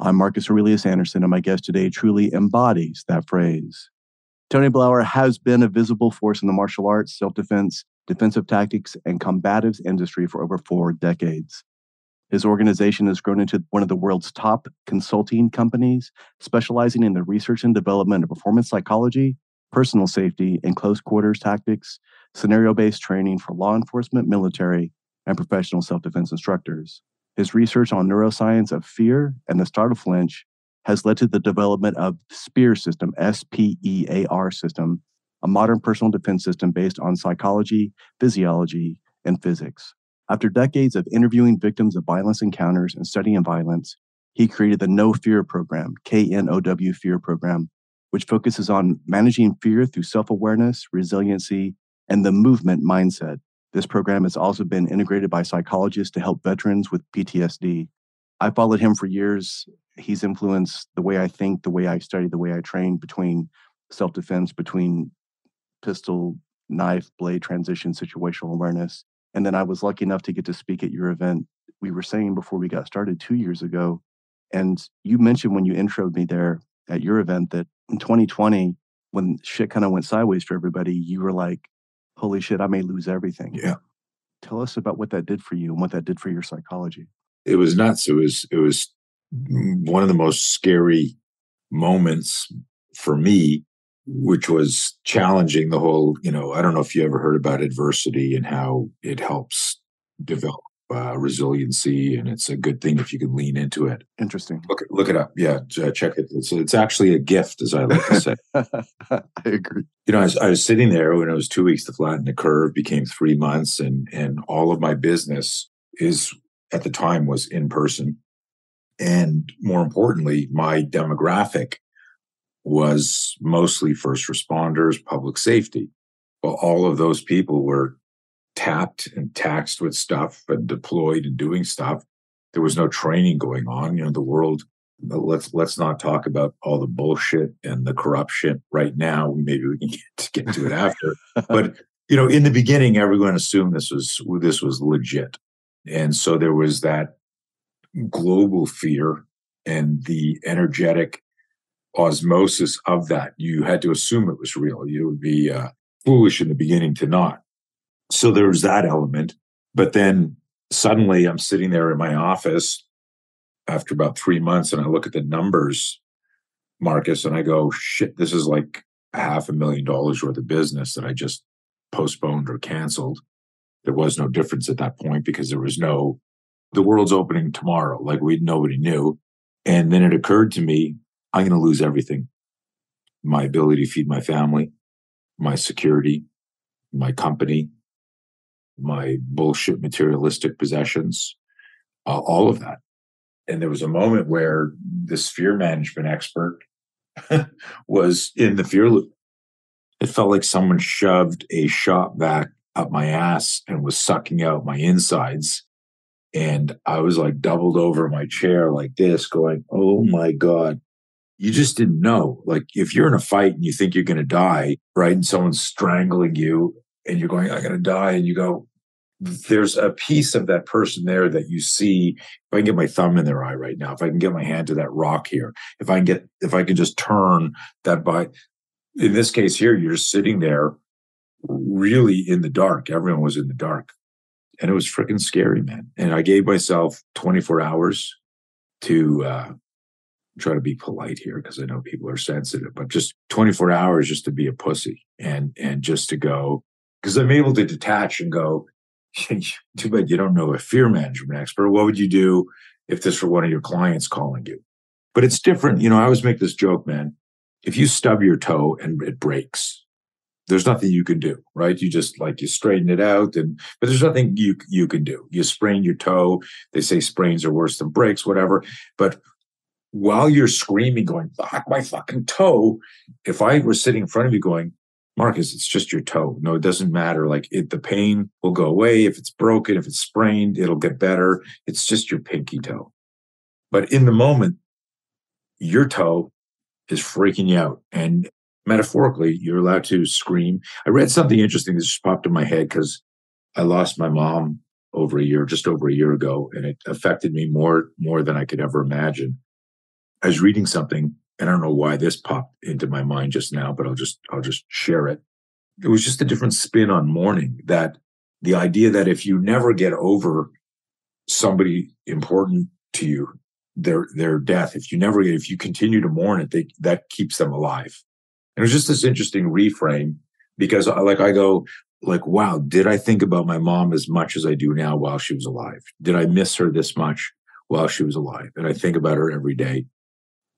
I'm Marcus Aurelius Anderson, and my guest today truly embodies that phrase. Tony Blauer has been a visible force in the martial arts, self defense, defensive tactics, and combatives industry for over four decades. His organization has grown into one of the world's top consulting companies, specializing in the research and development of performance psychology, personal safety, and close quarters tactics, scenario based training for law enforcement, military, and professional self defense instructors. His research on neuroscience of fear and the startle flinch has led to the development of SPEAR system, S P E A R system, a modern personal defense system based on psychology, physiology, and physics. After decades of interviewing victims of violence encounters and studying violence, he created the Know Fear program, K N O W Fear program, which focuses on managing fear through self awareness, resiliency, and the movement mindset. This program has also been integrated by psychologists to help veterans with PTSD. I followed him for years. He's influenced the way I think, the way I study, the way I train between self defense, between pistol, knife, blade transition, situational awareness. And then I was lucky enough to get to speak at your event. We were saying before we got started two years ago. And you mentioned when you introed me there at your event that in 2020, when shit kind of went sideways for everybody, you were like, holy shit, I may lose everything. Yeah. Tell us about what that did for you and what that did for your psychology. It was nuts. It was, it was one of the most scary moments for me, which was challenging the whole, you know, I don't know if you ever heard about adversity and how it helps develop uh, resiliency, and it's a good thing if you can lean into it. Interesting. Look it look it up. Yeah, check it. It's it's actually a gift, as I like to say. I agree. You know, I was, I was sitting there when it was two weeks to flatten the curve, became three months, and and all of my business is at the time was in person, and more importantly, my demographic was mostly first responders, public safety. Well, all of those people were tapped and taxed with stuff and deployed and doing stuff. There was no training going on. You know, the world. Let's let's not talk about all the bullshit and the corruption right now. Maybe we can get to, get to it after. but you know, in the beginning, everyone assumed this was this was legit, and so there was that global fear and the energetic osmosis of that. You had to assume it was real. You would be uh, foolish in the beginning to not. So there was that element. But then suddenly I'm sitting there in my office after about three months and I look at the numbers, Marcus, and I go, shit, this is like half a million dollars worth of business that I just postponed or canceled. There was no difference at that point because there was no, the world's opening tomorrow. Like we, nobody knew. And then it occurred to me, I'm going to lose everything my ability to feed my family, my security, my company, my bullshit materialistic possessions, uh, all of that. And there was a moment where this fear management expert was in the fear loop. It felt like someone shoved a shop vac up my ass and was sucking out my insides. And I was like doubled over my chair like this, going, Oh my God. You just didn't know. Like if you're in a fight and you think you're going to die, right? And someone's strangling you and you're going, I'm going to die. And you go, there's a piece of that person there that you see. If I can get my thumb in their eye right now, if I can get my hand to that rock here, if I can get, if I can just turn that by, in this case here, you're sitting there really in the dark. Everyone was in the dark. And it was freaking scary, man. And I gave myself 24 hours to uh, try to be polite here because I know people are sensitive, but just 24 hours just to be a pussy and and just to go because I'm able to detach and go, too bad you don't know a fear management expert. What would you do if this were one of your clients calling you? But it's different. You know, I always make this joke, man. If you stub your toe and it breaks, there's nothing you can do, right? You just like you straighten it out and but there's nothing you you can do. You sprain your toe. They say sprains are worse than breaks, whatever. But while you're screaming, going, fuck my fucking toe, if I were sitting in front of you going, Marcus, it's just your toe. No, it doesn't matter. Like it, the pain will go away. If it's broken, if it's sprained, it'll get better. It's just your pinky toe. But in the moment, your toe is freaking you out. And metaphorically, you're allowed to scream. I read something interesting that just popped in my head because I lost my mom over a year, just over a year ago, and it affected me more more than I could ever imagine. I was reading something, I don't know why this popped into my mind just now, but I'll just I'll just share it. It was just a different spin on mourning. That the idea that if you never get over somebody important to you, their their death, if you never get, if you continue to mourn it, they, that keeps them alive. And it was just this interesting reframe because uh, like I go, like, wow, did I think about my mom as much as I do now while she was alive? Did I miss her this much while she was alive? And I think about her every day.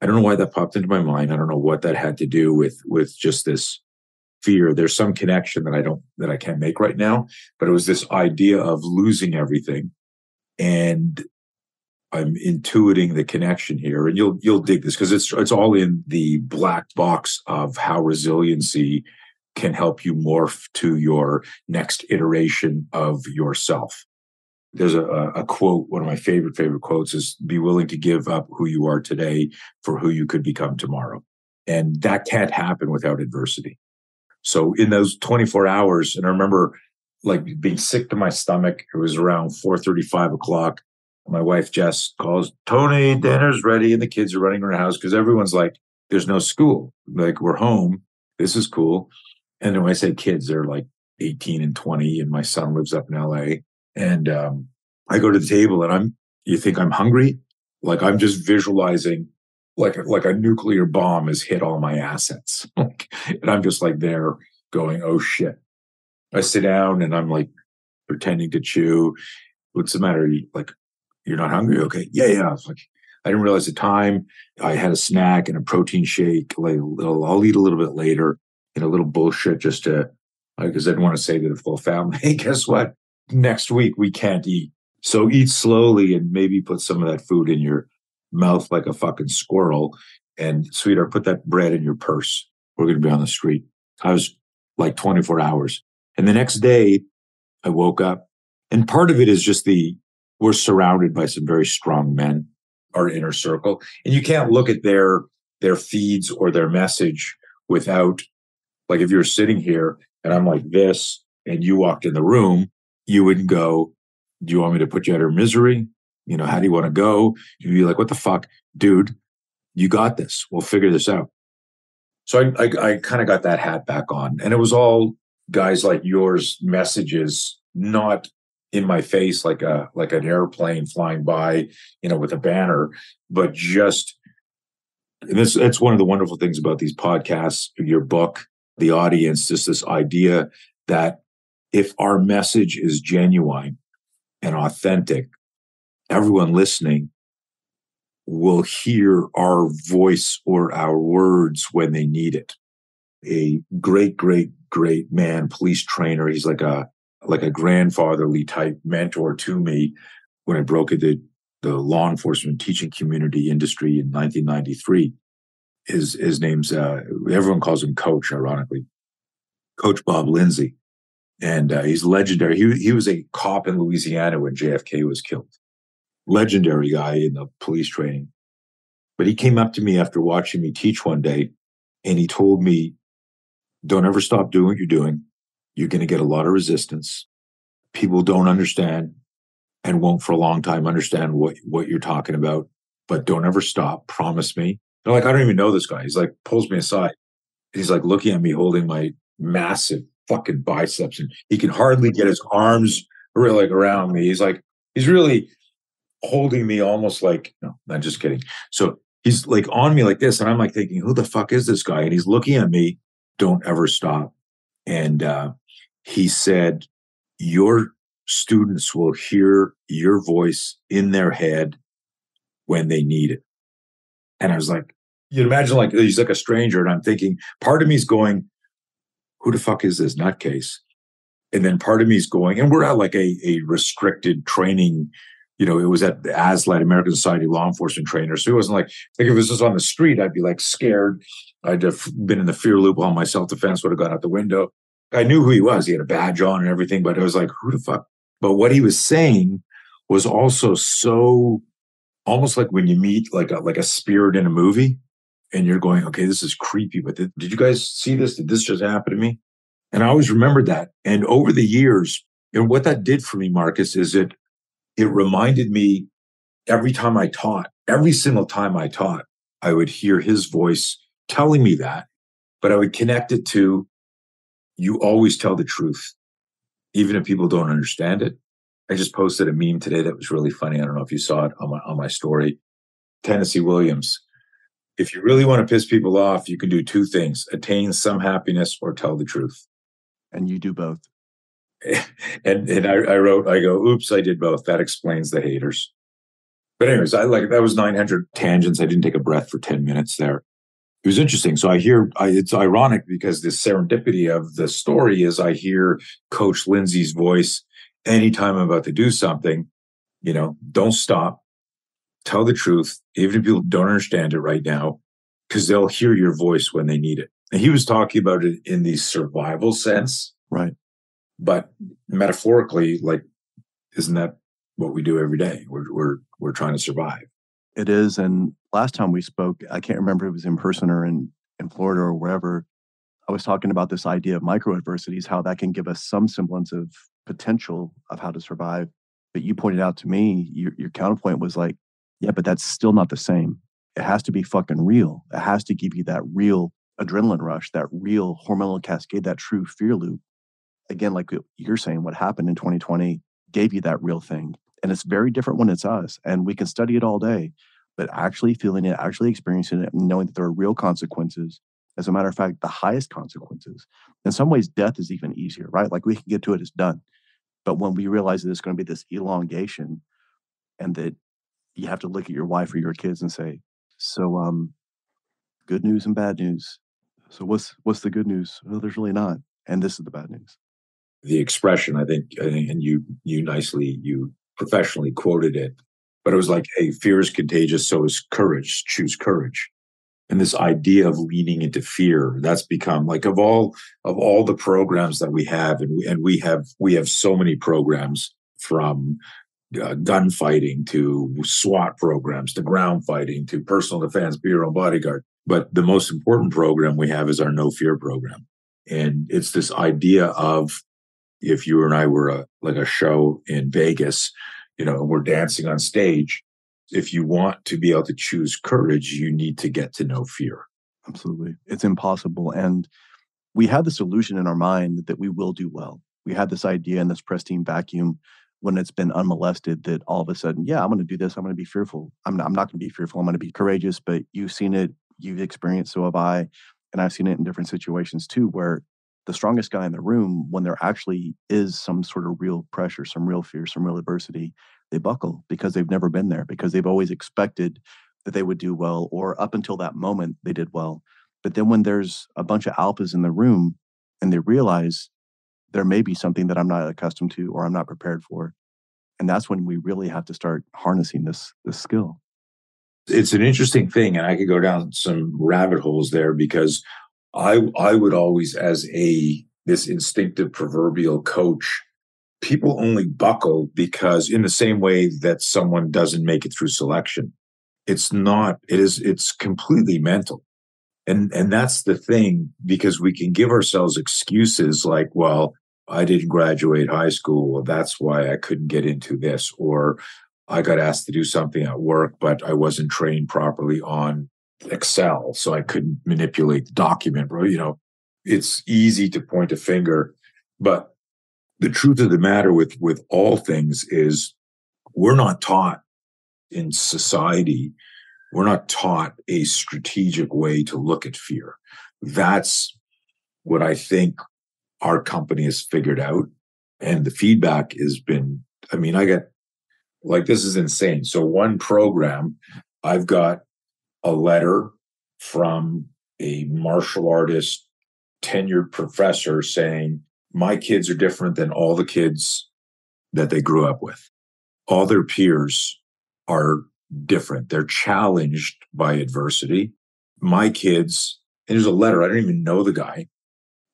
I don't know why that popped into my mind. I don't know what that had to do with with just this fear. There's some connection that I don't that I can't make right now, but it was this idea of losing everything. And I'm intuiting the connection here, and you'll you'll dig this because it's it's all in the black box of how resiliency can help you morph to your next iteration of yourself. There's a, a quote, one of my favorite favorite quotes is "Be willing to give up who you are today for who you could become tomorrow," and that can't happen without adversity. So in those 24 hours, and I remember like being sick to my stomach. It was around 4:35 o'clock my wife Jess calls Tony, dinner's ready, and the kids are running around the house because everyone's like, there's no school. Like we're home. This is cool. And when I say kids, they're like 18 and 20, and my son lives up in LA. And um, I go to the table and I'm you think I'm hungry? Like I'm just visualizing like like a nuclear bomb has hit all my assets. Like, and I'm just like there going, oh shit. I sit down and I'm like pretending to chew. What's the matter? Like, you're not hungry? Okay. Yeah, yeah. Like, I didn't realize the time. I had a snack and a protein shake. Like, I'll eat a little bit later and a little bullshit just to, because I didn't want to say to the full family, hey, guess what? Next week we can't eat. So eat slowly and maybe put some of that food in your mouth like a fucking squirrel. And sweetheart, put that bread in your purse. We're going to be on the street. I was like 24 hours. And the next day I woke up and part of it is just the we're surrounded by some very strong men, our inner circle. And you can't look at their their feeds or their message without like if you're sitting here and I'm like this and you walked in the room, you wouldn't go, Do you want me to put you out of misery? You know, how do you want to go? You'd be like, What the fuck, dude? You got this. We'll figure this out. So I, I, I kind of got that hat back on. And it was all guys like yours messages, not in my face like a like an airplane flying by, you know, with a banner, but just and this that's one of the wonderful things about these podcasts, your book, the audience, just this idea that if our message is genuine and authentic, everyone listening will hear our voice or our words when they need it. A great, great, great man, police trainer. He's like a like a grandfatherly type mentor to me when I broke into the law enforcement teaching community industry in 1993. His his name's uh, everyone calls him Coach, ironically, Coach Bob Lindsay, and uh, he's legendary. He he was a cop in Louisiana when JFK was killed. Legendary guy in the police training, but he came up to me after watching me teach one day, and he told me, "Don't ever stop doing what you're doing you're going to get a lot of resistance. People don't understand and won't for a long time understand what, what you're talking about, but don't ever stop. Promise me. They're like, I don't even know this guy. He's like, pulls me aside. He's like looking at me holding my massive fucking biceps and he can hardly get his arms really like around me. He's like, he's really holding me almost like, no, I'm just kidding. So he's like on me like this. And I'm like thinking, who the fuck is this guy? And he's looking at me, don't ever stop. And uh, he said, Your students will hear your voice in their head when they need it. And I was like, you imagine like he's like a stranger, and I'm thinking, part of me is going, who the fuck is this nutcase? And then part of me is going, and we're at like a, a restricted training, you know, it was at the ASLET, American Society Law Enforcement Trainers. So it wasn't like, like if it was just on the street, I'd be like scared. I'd have been in the fear loop while my self defense would have gone out the window. I knew who he was. He had a badge on and everything, but I was like, who the fuck? But what he was saying was also so almost like when you meet like a, like a spirit in a movie and you're going, okay, this is creepy, but did, you guys see this? Did this just happen to me? And I always remembered that. And over the years, and what that did for me, Marcus, is it it reminded me every time I taught, every single time I taught, I would hear his voice telling me that, but I would connect it to you always tell the truth, even if people don't understand it. I just posted a meme today that was really funny. I don't know if you saw it on my on my story. Tennessee Williams. If you really want to piss people off, you can do two things: attain some happiness or tell the truth. And you do both. and and I, I wrote, I go, oops, I did both. That explains the haters. But anyways, I like that was 900 tangents. I didn't take a breath for 10 minutes there it was interesting. So I hear I, it's ironic because the serendipity of the story is I hear Coach Lindsay's voice anytime I'm about to do something. You know, don't stop, tell the truth, even if people don't understand it right now, because they'll hear your voice when they need it. And he was talking about it in the survival sense, right? But metaphorically, like, isn't that what we do every day? We're we're we're trying to survive. It is, and last time we spoke, I can't remember if it was in person or in, in Florida or wherever. I was talking about this idea of micro adversities, how that can give us some semblance of potential of how to survive. But you pointed out to me, your, your counterpoint was like, yeah, but that's still not the same. It has to be fucking real. It has to give you that real adrenaline rush, that real hormonal cascade, that true fear loop. Again, like you're saying, what happened in 2020 gave you that real thing. And it's very different when it's us. And we can study it all day but actually feeling it, actually experiencing it, knowing that there are real consequences. As a matter of fact, the highest consequences. In some ways, death is even easier, right? Like we can get to it, it's done. But when we realize that it's going to be this elongation and that you have to look at your wife or your kids and say, so um, good news and bad news. So what's what's the good news? Well, there's really not. And this is the bad news. The expression, I think, and you you nicely you professionally quoted it but it was like, hey, fear is contagious, so is courage. Choose courage. And this idea of leaning into fear, that's become like of all of all the programs that we have, and we, and we have we have so many programs from uh, gunfighting to SWAT programs to ground fighting to personal defense, own bodyguard. But the most important program we have is our Know Fear program. And it's this idea of if you and I were a, like a show in Vegas you know, we're dancing on stage. If you want to be able to choose courage, you need to get to know fear. Absolutely. It's impossible. And we have this illusion in our mind that we will do well. We had this idea in this pristine vacuum when it's been unmolested that all of a sudden, yeah, I'm going to do this. I'm going to be fearful. I'm not, I'm not going to be fearful. I'm going to be courageous. But you've seen it, you've experienced, so have I. And I've seen it in different situations too, where the strongest guy in the room, when there actually is some sort of real pressure, some real fear, some real adversity, they buckle because they've never been there, because they've always expected that they would do well, or up until that moment, they did well. But then when there's a bunch of alphas in the room and they realize there may be something that I'm not accustomed to or I'm not prepared for, and that's when we really have to start harnessing this this skill. It's an interesting thing, and I could go down some rabbit holes there because I I would always, as a this instinctive proverbial coach, people only buckle because in the same way that someone doesn't make it through selection, it's not. It is. It's completely mental, and and that's the thing because we can give ourselves excuses like, well, I didn't graduate high school, that's why I couldn't get into this, or I got asked to do something at work, but I wasn't trained properly on Excel, so I couldn't manipulate the document, bro. You know, it's easy to point a finger, but the truth of the matter with with all things is we're not taught in society we're not taught a strategic way to look at fear that's what i think our company has figured out And the feedback has been, I mean, I get like, this is insane. So, one program, I've got a letter from a martial artist tenured professor saying, My kids are different than all the kids that they grew up with. All their peers are different. They're challenged by adversity. My kids, and there's a letter, I don't even know the guy.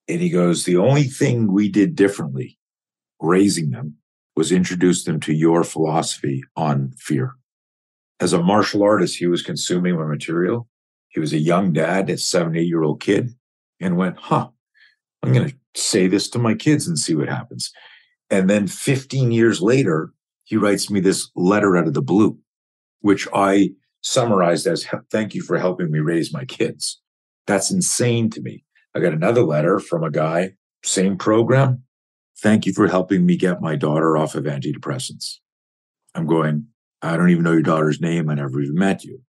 And he goes, The only thing we did differently raising them was introduce them to your philosophy on fear. As a martial artist, he was consuming my material. He was a young dad, a seven, eight year old kid, and went, Huh, I'm going to say this to my kids and see what happens. And then 15 years later, he writes me this letter out of the blue, which I summarized as thank you for helping me raise my kids. That's insane to me. I got another letter from a guy, same program. Thank you for helping me get my daughter off of antidepressants. I'm going, I don't even know your daughter's name. I never even met you.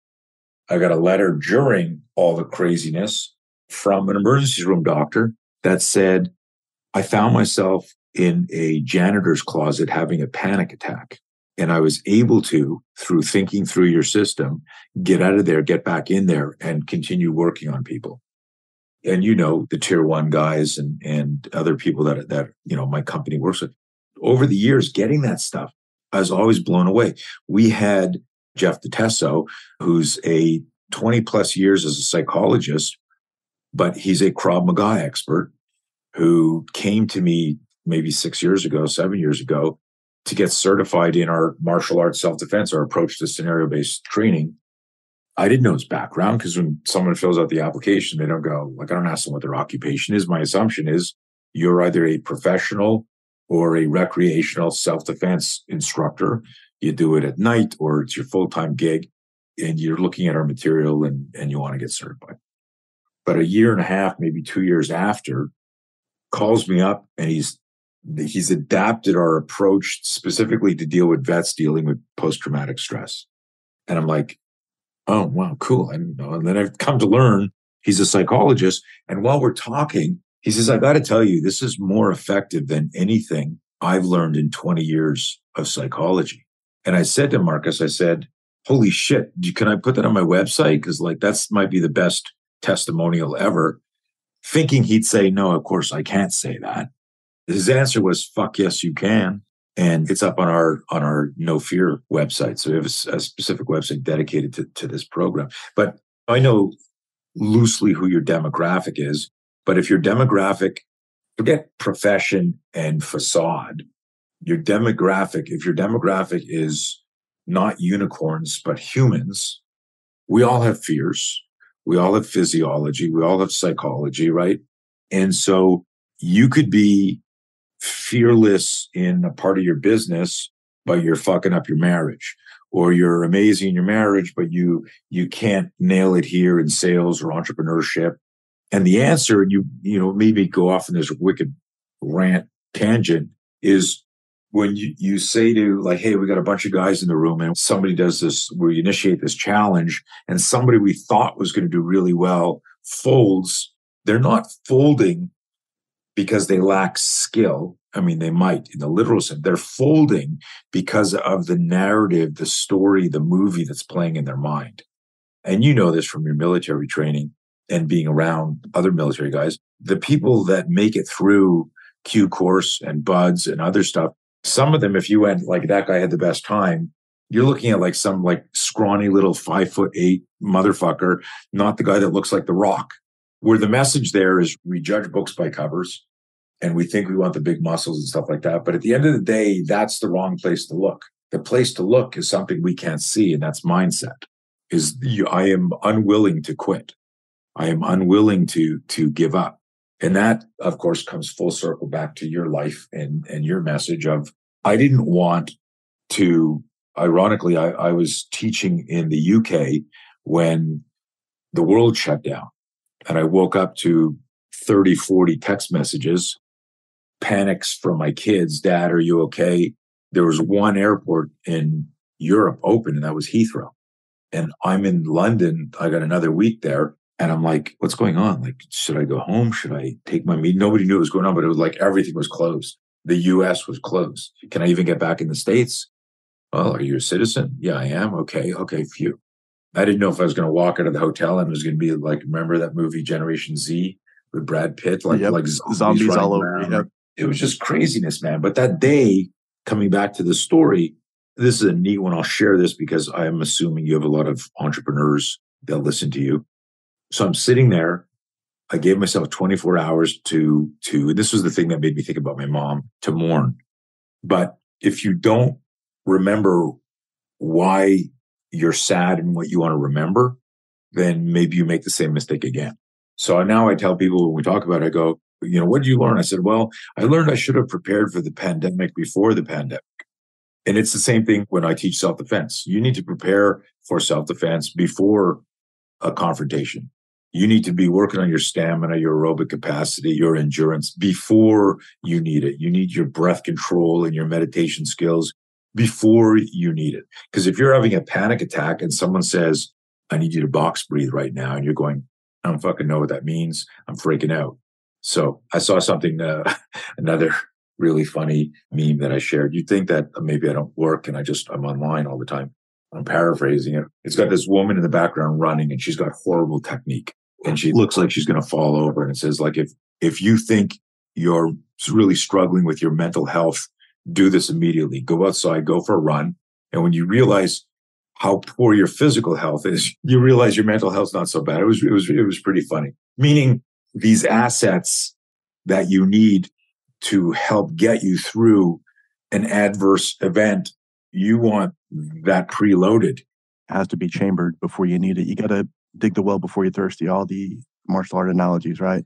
I got a letter during all the craziness from an emergency room doctor that said, I found myself in a janitor's closet having a panic attack. And I was able to, through thinking through your system, get out of there, get back in there, and continue working on people. And you know, the tier one guys and and other people that that you know my company works with. Over the years, getting that stuff, I was always blown away. We had Jeff DeTesso, who's a 20 plus years as a psychologist, but he's a Krav Maga expert who came to me maybe six years ago, seven years ago, to get certified in our martial arts self defense, our approach to scenario based training. I didn't know his background because when someone fills out the application, they don't go, like, I don't ask them what their occupation is. My assumption is you're either a professional or a recreational self defense instructor. You do it at night or it's your full time gig and you're looking at our material and, and you want to get certified. But a year and a half, maybe two years after, calls me up and he's he's adapted our approach specifically to deal with vets dealing with post traumatic stress. And I'm like, oh, wow, cool. And, and then I've come to learn he's a psychologist. And while we're talking, he says, I got to tell you, this is more effective than anything I've learned in 20 years of psychology. And I said to Marcus, I said, holy shit, can I put that on my website? Because like that's might be the best testimonial ever. Thinking he'd say, no, of course I can't say that. His answer was, fuck yes, you can. And it's up on our on our Know Fear website. So we have a, a specific website dedicated to, to this program. But I know loosely who your demographic is. But if your demographic, forget profession and facade, your demographic, if your demographic is not unicorns, but humans, we all have fears. We all have physiology. We all have psychology, right? And so you could be fearless in a part of your business, but you're fucking up your marriage or you're amazing in your marriage, but you, you can't nail it here in sales or entrepreneurship. And the answer, you, you know, maybe go off in this wicked rant tangent is when you, you say to like, Hey, we got a bunch of guys in the room and somebody does this, we initiate this challenge and somebody we thought was going to do really well folds. They're not folding because they lack skill. I mean, they might in the literal sense. They're folding because of the narrative, the story, the movie that's playing in their mind. And you know this from your military training and being around other military guys. The people that make it through Q course and BUD/S and other stuff, some of them, if you went like that guy had the best time, you're looking at like some like scrawny little five foot eight motherfucker, not the guy that looks like the rock where the message there is we judge books by covers and we think we want the big muscles and stuff like that. But at the end of the day, that's the wrong place to look. The place to look is something we can't see, and that's mindset. Is I am unwilling to quit. I am unwilling to to give up. And that, of course, comes full circle back to your life and, and your message of I didn't want to, ironically, I, I was teaching in the UK when the world shut down. And I woke up to 30, 40 text messages, panics from my kids. Dad, are you okay? There was one airport in Europe open, and that was Heathrow. And I'm in London. I got another week there. And I'm like, what's going on? Like, should I go home? Should I take my meeting? Nobody knew what was going on, but it was like everything was closed. The US was closed. Can I even get back in the States? Well, are you a citizen? Yeah, I am. Okay. Okay. Phew. I didn't know if I was going to walk out of the hotel and it was going to be like, remember that movie Generation Z with Brad Pitt? Like, Yep. like zombies, Zombies all over, yep. It was just craziness, man. But that day, coming back to the story, this is a neat one. I'll share this because I am assuming you have a lot of entrepreneurs that listen to you. So I'm sitting there. I gave myself 24 hours to to. This was the thing that made me think about my mom to mourn. But if you don't remember why you're sad and what you want to remember, then maybe you make the same mistake again. So now I tell people when we talk about it, I go, you know, what did you learn? I said, well, I learned I should have prepared for the pandemic before the pandemic. And it's the same thing when I teach self defense. You need to prepare for self defense before a confrontation. You need to be working on your stamina, your aerobic capacity, your endurance before you need it. You need your breath control and your meditation skills before you need it. Because if you're having a panic attack and someone says, I need you to box breathe right now, and you're going, I don't fucking know what that means. I'm freaking out. So I saw something, uh, another really funny meme that I shared. You'd think that maybe I don't work and I just, I'm online all the time. I'm paraphrasing it. It's got this woman in the background running and she's got horrible technique and she looks like she's going to fall over. And it says like, if, if you think you're really struggling with your mental health, do this immediately. Go outside, go for a run. And when you realize how poor your physical health is, you realize your mental health's not so bad. It was, it was, it was pretty funny. Meaning these assets that you need to help get you through an adverse event, you want that preloaded. has to be chambered before you need it. You got to dig the well before you're thirsty. All the martial art analogies, right?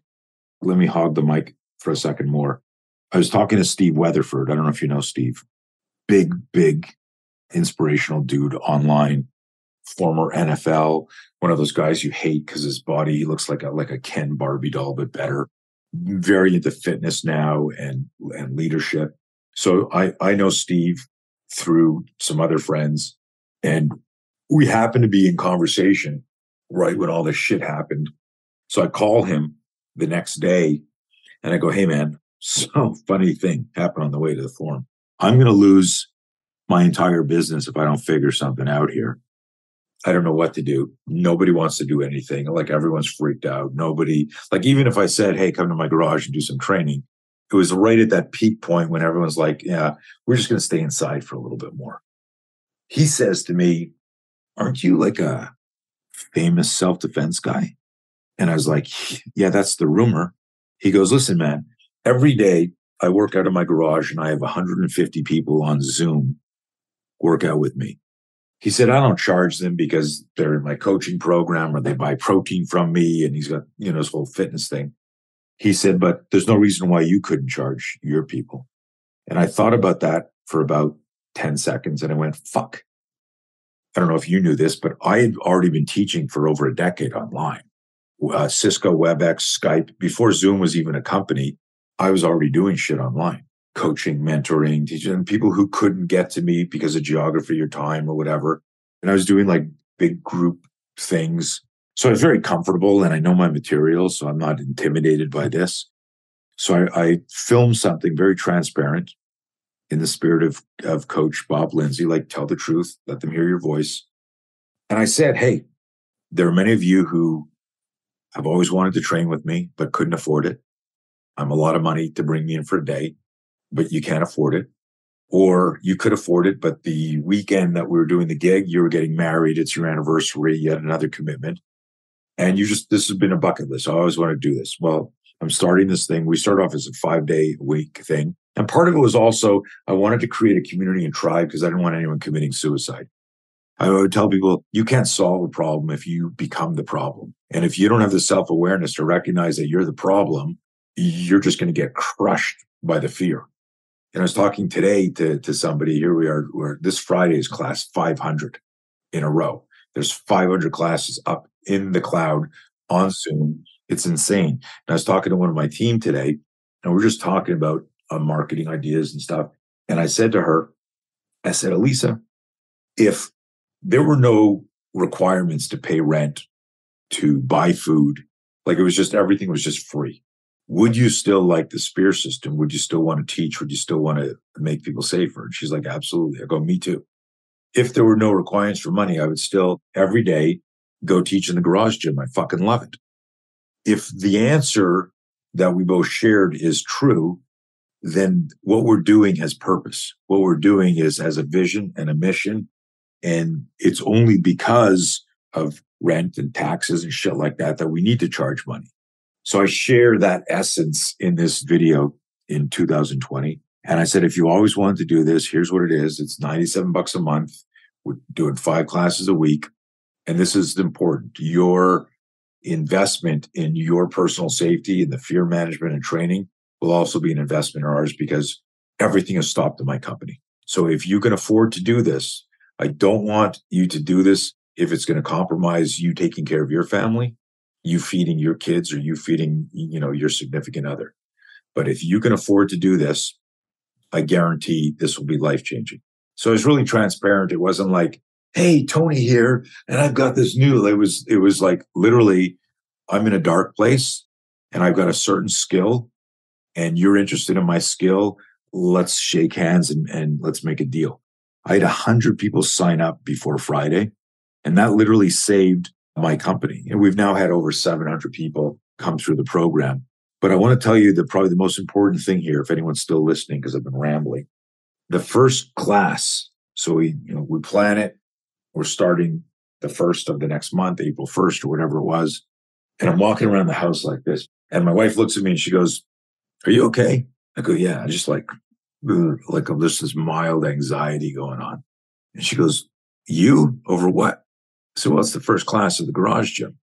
Let me hog the mic for a second more. I was talking to Steve Weatherford. I don't know if you know Steve. Big, big inspirational dude online, former NFL, one of those guys you hate because his body looks like a like a Ken Barbie doll, but better. Very into fitness now and and leadership. So I I know Steve through some other friends, and we happened to be in conversation right when all this shit happened. So I call him the next day and I go, Hey man, so funny thing happened on the way to the forum. I'm going to lose my entire business if I don't figure something out here. I don't know what to do. Nobody wants to do anything. Like everyone's freaked out. Nobody, like even if I said, Hey, come to my garage and do some training, it was right at that peak point when everyone's like, yeah, we're just going to stay inside for a little bit more. He says to me, aren't you like a famous self-defense guy? And I was like, yeah, that's the rumor. He goes, listen, man, every day I work out of my garage and I have 150 people on Zoom work out with me. He said, I don't charge them because they're in my coaching program or they buy protein from me. And he's got, you know, this whole fitness thing. He said, but there's no reason why you couldn't charge your people. And I thought about that for about 10 seconds and I went, fuck. I don't know if you knew this, but I had already been teaching for over a decade online. Uh, Cisco, WebEx, Skype, before Zoom was even a company, I was already doing shit online, coaching, mentoring, teaching people who couldn't get to me because of geography or time or whatever. And I was doing like big group things. So I was very comfortable and I know my material. So I'm not intimidated by this. So I, I filmed something very transparent in the spirit of, of coach Bob Lindsay, like tell the truth, let them hear your voice. And I said, Hey, there are many of you who have always wanted to train with me, but couldn't afford it. I'm a lot of money to bring me in for a day, but you can't afford it. Or you could afford it, but the weekend that we were doing the gig, you were getting married. It's your anniversary. yet another commitment. And you just, this has been a bucket list. I always want to do this. Well, I'm starting this thing. We start off as a five day week thing. And part of it was also, I wanted to create a community and tribe because I didn't want anyone committing suicide. I would tell people, you can't solve a problem if you become the problem. And if you don't have the self awareness to recognize that you're the problem, you're just going to get crushed by the fear. And I was talking today to, to somebody. Here we are. This Friday is class 500 in a row. There's 500 classes up in the cloud on Zoom. It's insane. And I was talking to one of my team today, and we're just talking about uh, marketing ideas and stuff. And I said to her, I said, Elisa, if there were no requirements to pay rent, to buy food, like it was just everything was just free would you still like the spear system? Would you still want to teach? Would you still want to make people safer? And she's like, absolutely. I go, me too. If there were no requirements for money, I would still every day go teach in the garage gym. I fucking love it. If the answer that we both shared is true, then what we're doing has purpose. What we're doing is has a vision and a mission. And it's only because of rent and taxes and shit like that that we need to charge money. So I share that essence in this video in 2020. And I said, if you always wanted to do this, here's what it is. It's 97 bucks a month. We're doing five classes a week. And this is important. Your investment in your personal safety and the fear management and training will also be an investment in ours because everything is stopped in my company. So if you can afford to do this, I don't want you to do this if it's going to compromise you taking care of your family you feeding your kids or you feeding, you know, your significant other. But if you can afford to do this, I guarantee this will be life changing. So it's really transparent. It wasn't like, Hey, Tony here. And I've got this new, it was, it was like literally, I'm in a dark place and I've got a certain skill and you're interested in my skill. Let's shake hands and, and let's make a deal. I had a hundred people sign up before Friday and that literally saved my company. And we've now had over 700 people come through the program. But I want to tell you that probably the most important thing here, if anyone's still listening, because I've been rambling, the first class. So we, you know, we plan it. We're starting the first of the next month, April 1st or whatever it was. And I'm walking around the house like this. And my wife looks at me and she goes, Are you okay? I go, Yeah. I just like, like there's this mild anxiety going on. And she goes, You over what? So, what's the first class of the garage gym?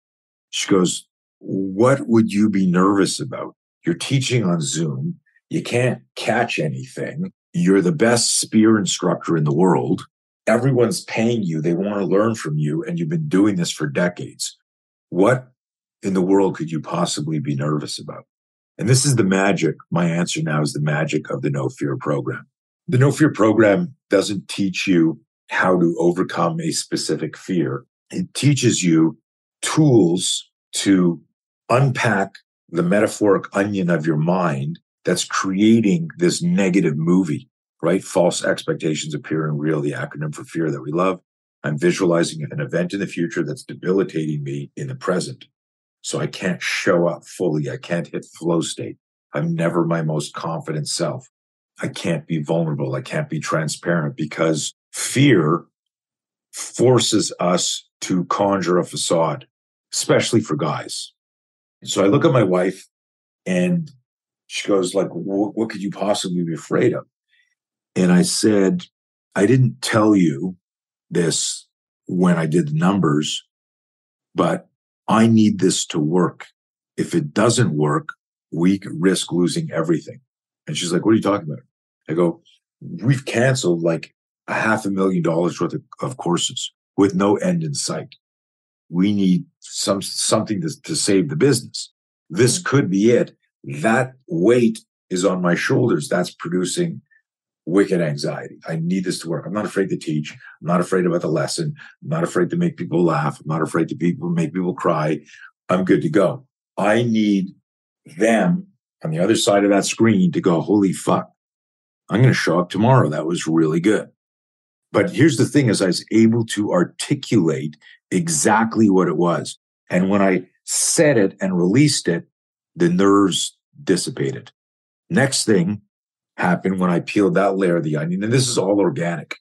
She goes, What would you be nervous about? You're teaching on Zoom. You can't catch anything. You're the best spear instructor in the world. Everyone's paying you. They want to learn from you. And you've been doing this for decades. What in the world could you possibly be nervous about? And this is the magic. My answer now is the magic of the Know Fear program. The Know Fear program doesn't teach you how to overcome a specific fear it teaches you tools to unpack the metaphoric onion of your mind that's creating this negative movie, right? False expectations appearing real, the acronym for fear that we love. I'm visualizing an event in the future that's debilitating me in the present. So I can't show up fully. I can't hit flow state. I'm never my most confident self. I can't be vulnerable. I can't be transparent because fear forces us to conjure a facade, especially for guys. So I look at my wife and she goes like, what could you possibly be afraid of? And I said, I didn't tell you this when I did the numbers, but I need this to work. If it doesn't work, we risk losing everything. And she's like, what are you talking about? I go, we've canceled like a half a million dollars worth of, of courses with no end in sight. We need some something to, to save the business. This mm-hmm. could be it. That weight is on my shoulders. That's producing wicked anxiety. I need this to work. I'm not afraid to teach. I'm not afraid about the lesson. I'm not afraid to make people laugh. I'm not afraid to people make people cry. I'm good to go. I need them on the other side of that screen to go, holy fuck. I'm going to show up tomorrow. That was really good. But here's the thing is I was able to articulate exactly what it was. And when I said it and released it, the nerves dissipated. Next thing happened when I peeled that layer of the onion, and this is all organic.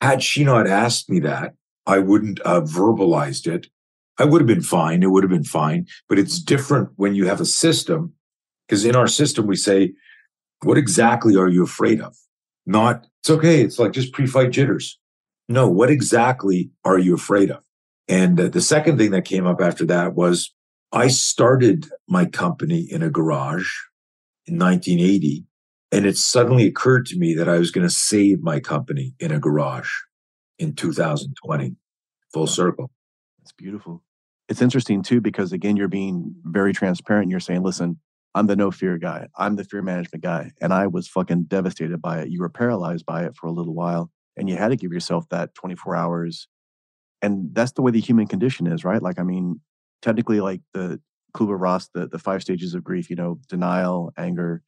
Had she not asked me that, I wouldn't have verbalized it. I would have been fine. It would have been fine. But it's different when you have a system, because in our system, we say, What exactly are you afraid of? Not, it's okay. It's like just pre fight jitters. No, what exactly are you afraid of? And uh, the second thing that came up after that was I started my company in a garage in 1980. And it suddenly occurred to me that I was going to save my company in a garage in 2020. Full circle. It's beautiful. It's interesting too, because again, you're being very transparent. You're saying, listen, I'm the no fear guy. I'm the fear management guy. And I was fucking devastated by it. You were paralyzed by it for a little while and you had to give yourself that 24 hours. And that's the way the human condition is, right? Like, I mean, technically, like the, Kubler Ross, the, the five stages of grief, you know, denial, anger,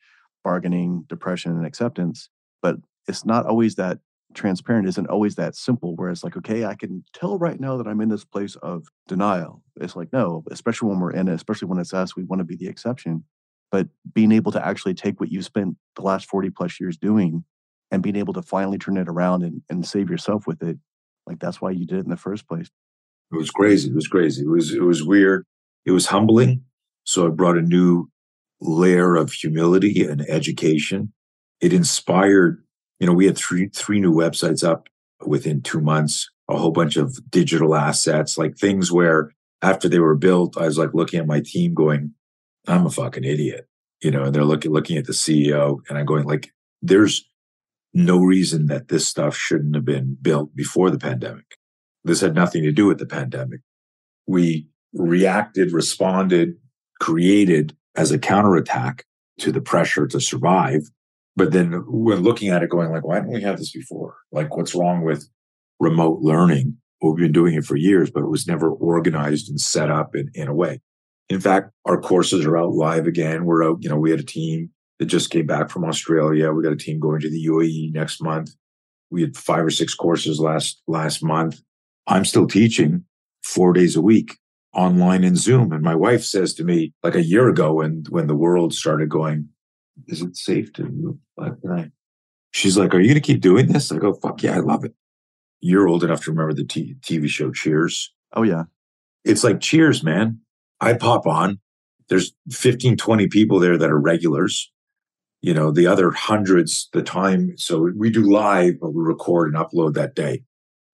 bargaining, depression, and acceptance. But it's not always that transparent, isn't always that simple, where it's like, okay, I can tell right now that I'm in this place of denial. It's like, no, especially when we're in it, especially when it's us, we want to be the exception. But being able to actually take what you spent the last 40 plus years doing and being able to finally turn it around and, and save yourself with it, like that's why you did it in the first place. It was crazy. It was crazy. It was it was weird. It was humbling. So it brought a new layer of humility and education. It inspired, you know, we had three three new websites up within two months, a whole bunch of digital assets, like things where after they were built, I was like looking at my team going, I'm a fucking idiot. You know, and they're looking looking at the CEO and I'm going like, there's no reason that this stuff shouldn't have been built before the pandemic. This had nothing to do with the pandemic. We reacted, responded, created as a counterattack to the pressure to survive. But then when looking at it, going like, why didn't we have this before? Like, what's wrong with remote learning? Well, we've been doing it for years, but it was never organized and set up in, in a way. In fact, our courses are out live again. We're out, you know, we had a team that just came back from Australia. We got a team going to the UAE next month. We had five or six courses last last month. I'm still teaching four days a week online in Zoom. And my wife says to me, like a year ago, when when the world started going, is it safe to move? She's like, Are you going to keep doing this? I go, Fuck yeah, I love it. You're old enough to remember the t- TV show Cheers. Oh, yeah. It's like Cheers, man. I pop on. There's 15, 20 people there that are regulars. You know, the other hundreds, the time. So we do live, but we record and upload that day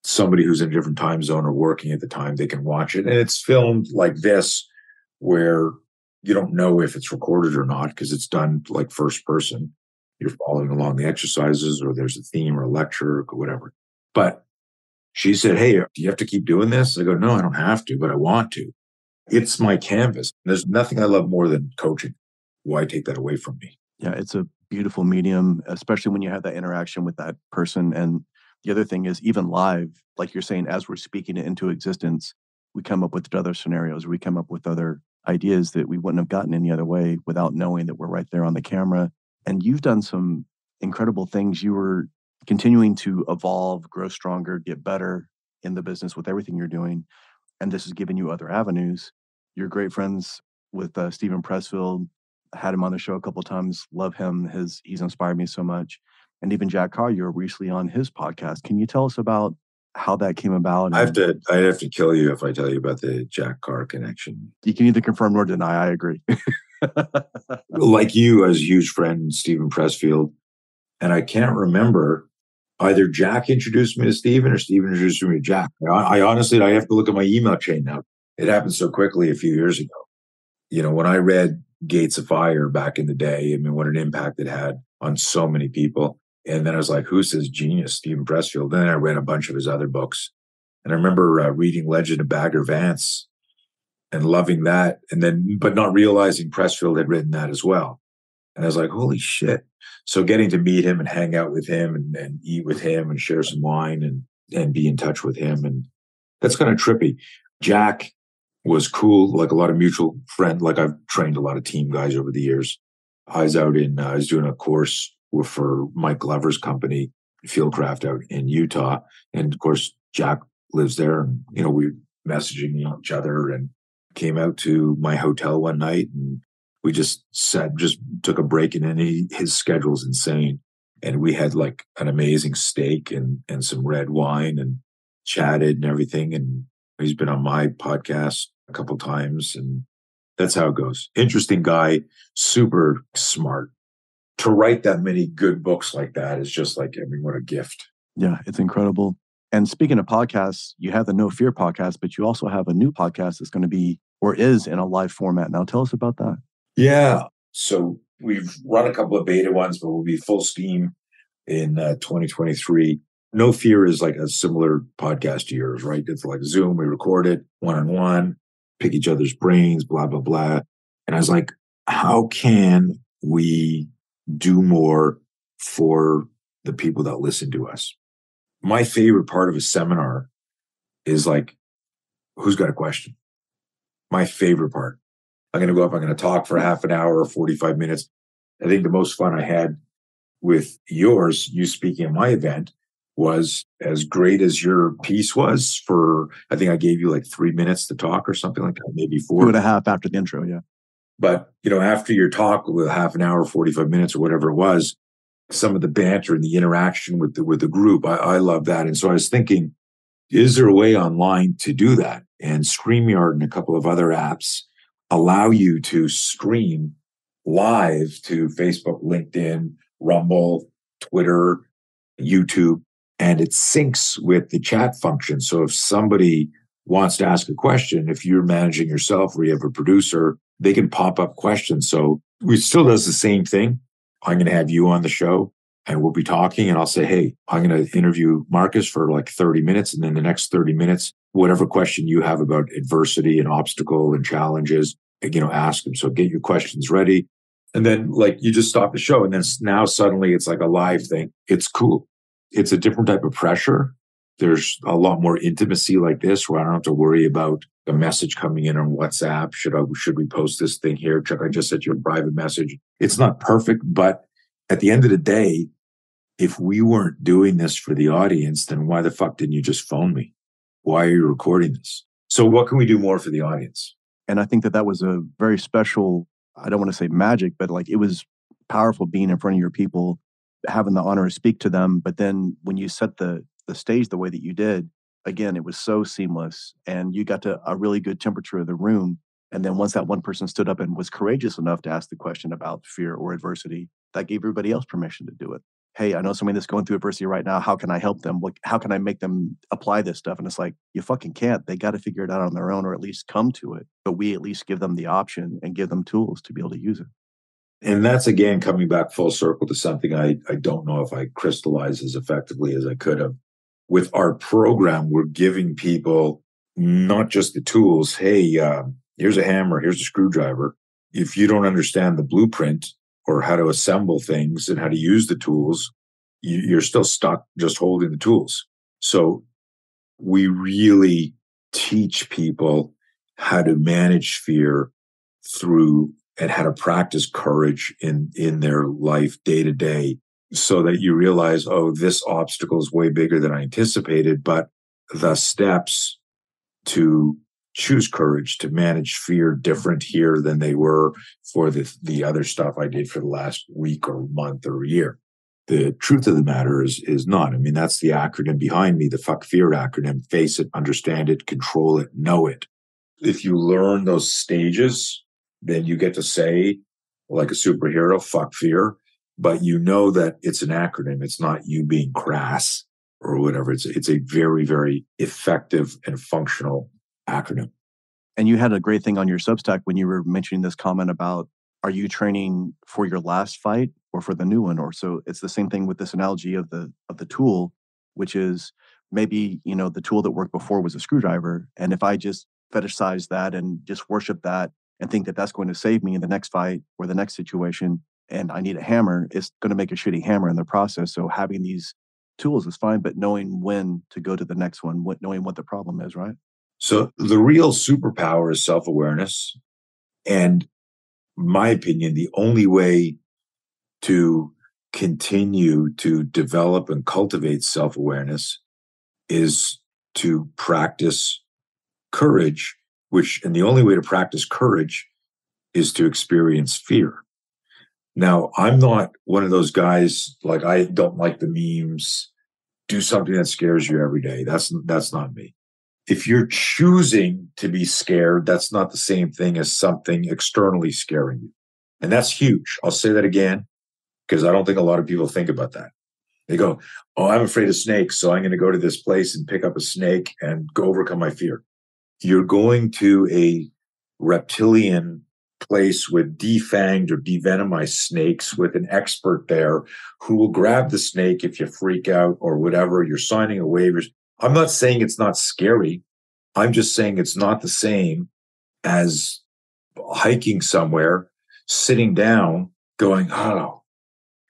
somebody who's in a different time zone or working at the time, they can watch it. And it's filmed like this, where you don't know if it's recorded or not because it's done like first person. You're following along the exercises, or there's a theme or a lecture or whatever. But she said, Hey, do you have to keep doing this? I go, No, I don't have to, but I want to. It's my canvas. There's nothing I love more than coaching. Why take that away from me? Yeah, it's a beautiful medium, especially when you have that interaction with that person. And the other thing is, even live, like you're saying, as we're speaking it into existence, we come up with other scenarios, we come up with other ideas that we wouldn't have gotten any other way without knowing that we're right there on the camera. And you've done some incredible things. You were continuing to evolve, grow stronger, get better in the business with everything you're doing. And this has given you other avenues. You're great friends with uh, Steven Pressfield. had him on the show a couple times. Love him. His he's inspired me so much and even Jack Carr, you were recently on his podcast. Can you tell us about how that came about? I have to I have to kill you if I tell you about the Jack Carr connection. You can either confirm or deny. I agree. like you, as huge friend, Steven Pressfield, and I can't remember either Jack introduced me to Steven or Steven introduced me to Jack. I, I honestly I have to look at my email chain now. It happened so quickly a few years ago. You know, when I read Gates of Fire back in the day, I mean, what an impact it had on so many people. And then I was like, who's this genius, Steven Pressfield? Then I read a bunch of his other books. And I remember uh, reading Legend of Bagger Vance and loving that. And then, but not realizing Pressfield had written that as well. And I was like, holy shit. So getting to meet him and hang out with him and, and eat with him and share some wine and, and be in touch with him. And that's kind of trippy. Jack was cool, like a lot of mutual friend. Like I've trained a lot of team guys over the years. I was out in, uh, I was doing a course for Mike Glover's company, Fieldcraft out in Utah. And of course, Jack lives there. And, you know, we messaging each other and came out to my hotel one night and we just sat, just took a break and then he, his schedule's insane. And we had like an amazing steak and, and some red wine and chatted and everything. And he's been on my podcast a couple times and that's how it goes. Interesting guy, super smart, to write that many good books like that is just like, I mean, what a gift. Yeah, it's incredible. And speaking of podcasts, you have the Know Fear podcast, but you also have a new podcast that's going to be or is in a live format. Now, tell us about that. Yeah. So we've run a couple of beta ones, but we'll be full steam in uh, 2023. Know Fear is like a similar podcast to yours, right? It's like Zoom. We record it one on one, pick each other's brains, blah, blah, blah. And I was like, how can we do more for the people that listen to us. My favorite part of a seminar is like, who's got a question? My favorite part. I'm going to go up, I'm going to talk for half an hour or 45 minutes. I think the most fun I had with yours, you speaking at my event, was as great as your piece was for, I think I gave you like three minutes to talk or something like that, maybe four. Two and a half after the intro, yeah. But, you know, after your talk with half an hour, 45 minutes or whatever it was, some of the banter and the interaction with the, with the group, I, I love that. And so I was thinking, is there a way online to do that? And StreamYard and a couple of other apps allow you to stream live to Facebook, LinkedIn, Rumble, Twitter, YouTube, and it syncs with the chat function. So if somebody wants to ask a question, if you're managing yourself or you have a producer, they can pop up questions. So it still does the same thing. I'm going to have you on the show and we'll be talking and I'll say, Hey, I'm going to interview Marcus for like 30 minutes. And then the next 30 minutes, whatever question you have about adversity and obstacle and challenges, you know, ask them. So get your questions ready. And then like you just stop the show. And then now suddenly it's like a live thing. It's cool. It's a different type of pressure. There's a lot more intimacy like this where I don't have to worry about a message coming in on WhatsApp. Should I, should we post this thing here? Chuck, I just sent you a private message. It's not perfect, but at the end of the day, if we weren't doing this for the audience, then why the fuck didn't you just phone me? Why are you recording this? So what can we do more for the audience? And I think that that was a very special, I don't want to say magic, but like it was powerful being in front of your people, having the honor to speak to them. But then when you set the, the stage the way that you did, again, it was so seamless and you got to a really good temperature of the room. And then once that one person stood up and was courageous enough to ask the question about fear or adversity, that gave everybody else permission to do it hey, I know somebody that's going through adversity right now. How can I help them? What, how can I make them apply this stuff? And it's like, you fucking can't. They got to figure it out on their own or at least come to it. But we at least give them the option and give them tools to be able to use it. And that's again coming back full circle to something I, I don't know if I crystallized as effectively as I could have. With our program, we're giving people not just the tools. Hey, uh, here's a hammer, here's a screwdriver. If you don't understand the blueprint, or how to assemble things and how to use the tools, you're still stuck just holding the tools. So we really teach people how to manage fear through and how to practice courage in, in their life day to day so that you realize, oh, this obstacle is way bigger than I anticipated, but the steps to choose courage to manage fear different here than they were for the, the other stuff I did for the last week or month or year. The truth of the matter is, is not. I mean, that's the acronym behind me, the fuck fear acronym. Face it, understand it, control it, know it. If you learn those stages, then you get to say, like a superhero, fuck fear, but you know that it's an acronym. It's not you being crass or whatever. It's, it's a very, very effective and functional acronym. And you had a great thing on your Substack when you were mentioning this comment about are you training for your last fight or for the new one or so it's the same thing with this analogy of the of the tool which is maybe you know the tool that worked before was a screwdriver and if i just fetishize that and just worship that and think that that's going to save me in the next fight or the next situation and i need a hammer it's going to make a shitty hammer in the process so having these tools is fine but knowing when to go to the next one what knowing what the problem is right so the real superpower is self awareness. And my opinion, the only way to continue to develop and cultivate self awareness is to practice courage, which, and the only way to practice courage is to experience fear. Now, I'm not one of those guys like I don't like the memes. Do something that scares you every day. That's that's not me if you're choosing to be scared, that's not the same thing as something externally scaring you. And that's huge. I'll say that again because I don't think a lot of people think about that. They go, Oh, I'm afraid of snakes. So I'm going to go to this place and pick up a snake and go overcome my fear. You're going to a reptilian place with defanged or devenomized snakes with an expert there who will grab the snake if you freak out or whatever. You're signing a waiver. I'm not saying it's not scary. I'm just saying it's not the same as hiking somewhere, sitting down, going, oh,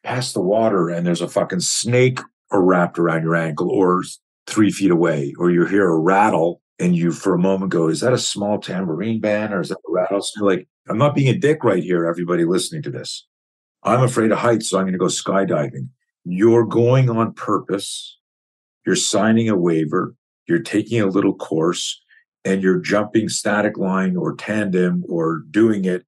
past the water, and there's a fucking snake wrapped around your ankle or three feet away, or you hear a rattle and you for a moment go, is that a small tambourine band or is that a rattlesnake? Like I'm not being a dick right here, everybody listening to this. I'm afraid of heights, so I'm going to go skydiving. You're going on purpose. You're signing a waiver. You're taking a little course and you're jumping static line or tandem or doing it.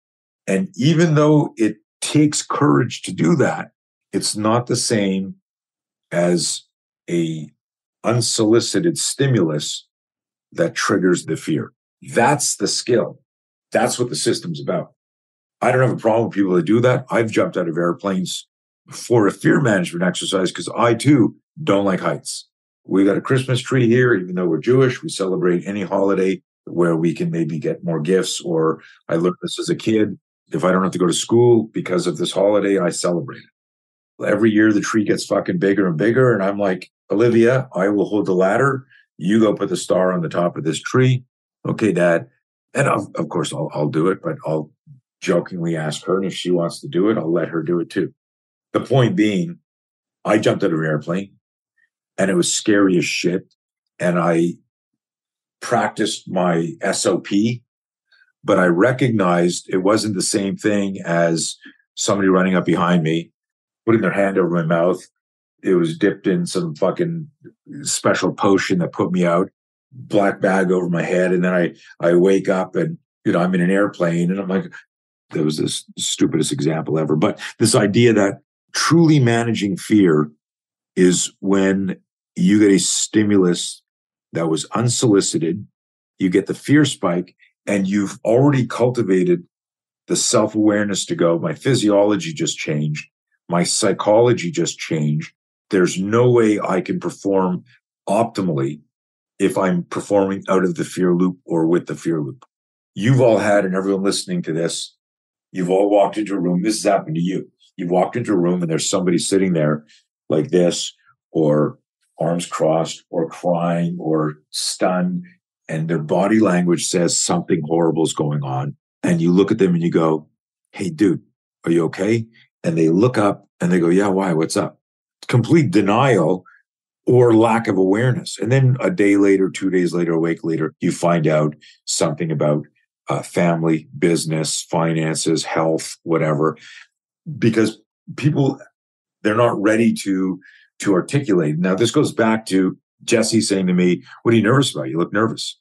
And even though it takes courage to do that, it's not the same as a unsolicited stimulus that triggers the fear. That's the skill. That's what the system's about. I don't have a problem with people that do that. I've jumped out of airplanes for a fear management exercise because I too don't like heights. We got a Christmas tree here, even though we're Jewish. We celebrate any holiday where we can maybe get more gifts. Or I learned this as a kid. If I don't have to go to school because of this holiday, I celebrate it. Every year the tree gets fucking bigger and bigger. And I'm like, Olivia, I will hold the ladder. You go put the star on the top of this tree. Okay, dad. And I'll, of course, I'll, I'll do it, but I'll jokingly ask her. And if she wants to do it, I'll let her do it too. The point being, I jumped out of an airplane and it was scary as shit. And I practiced my SOP, but I recognized it wasn't the same thing as somebody running up behind me, putting their hand over my mouth. It was dipped in some fucking special potion that put me out, black bag over my head. And then I, I wake up and, you know, I'm in an airplane and I'm like, that was the stupidest example ever. But this idea that truly managing fear is when you get a stimulus that was unsolicited, you get the fear spike, and you've already cultivated the self awareness to go, my physiology just changed, my psychology just changed. There's no way I can perform optimally if I'm performing out of the fear loop or with the fear loop. You've all had, and everyone listening to this, you've all walked into a room. This has happened to you. You've walked into a room and there's somebody sitting there like this, or arms crossed or crying or stunned and their body language says something horrible is going on and you look at them and you go hey dude are you okay and they look up and they go yeah why what's up complete denial or lack of awareness and then a day later two days later a week later you find out something about uh, family business finances health whatever because people they're not ready to to articulate. Now, this goes back to Jesse saying to me, What are you nervous about? You look nervous.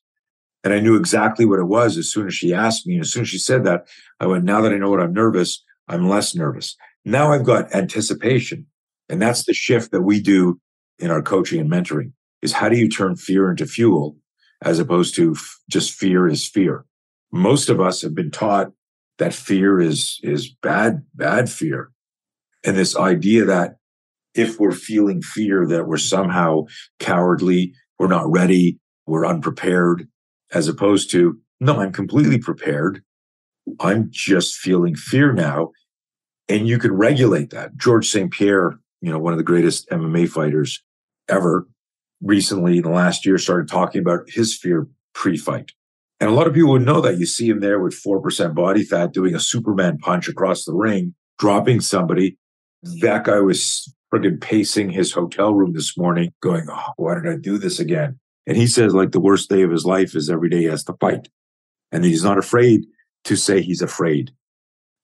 And I knew exactly what it was as soon as she asked me. And as soon as she said that, I went, Now that I know what I'm nervous, I'm less nervous. Now I've got anticipation. And that's the shift that we do in our coaching and mentoring is how do you turn fear into fuel as opposed to f- just fear is fear? Most of us have been taught that fear is, is bad, bad fear. And this idea that if we're feeling fear that we're somehow cowardly, we're not ready, we're unprepared, as opposed to, no, I'm completely prepared. I'm just feeling fear now. And you can regulate that. Georges St. Pierre, you know, one of the greatest MMA fighters ever, recently in the last year started talking about his fear pre fight. And a lot of people would know that. You see him there with 4% body fat doing a Superman punch across the ring, dropping somebody. That guy was friggin' pacing his hotel room this morning, going, oh, why did I do this again? And he says, like, the worst day of his life is every day he has to fight. And he's not afraid to say he's afraid.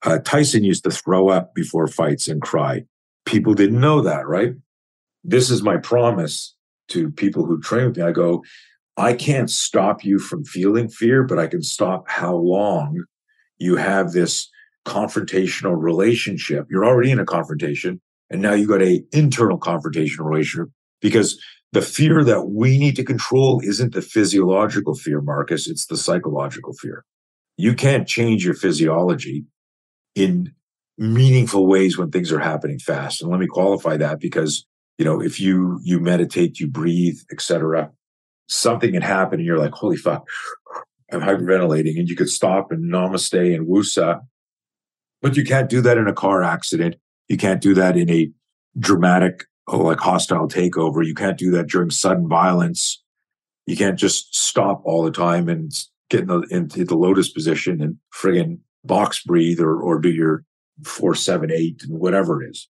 Uh, Tyson used to throw up before fights and cry. People didn't know that, right? This is my promise to people who train with me. I go, I can't stop you from feeling fear, but I can stop how long you have this confrontational relationship. You're already in a confrontation. And now you've got a internal confrontation relationship because the fear that we need to control isn't the physiological fear, Marcus. It's the psychological fear. You can't change your physiology in meaningful ways when things are happening fast. And let me qualify that because, you know, if you, you meditate, you breathe, etc., something can happen and you're like, holy fuck, I'm hyperventilating and you could stop and namaste and wusa. But you can't do that in a car accident. You can't do that in a dramatic, oh, like hostile takeover. You can't do that during sudden violence. You can't just stop all the time and get in the, into the lotus position and friggin' box breathe or, or do your four, seven, eight, and whatever it is.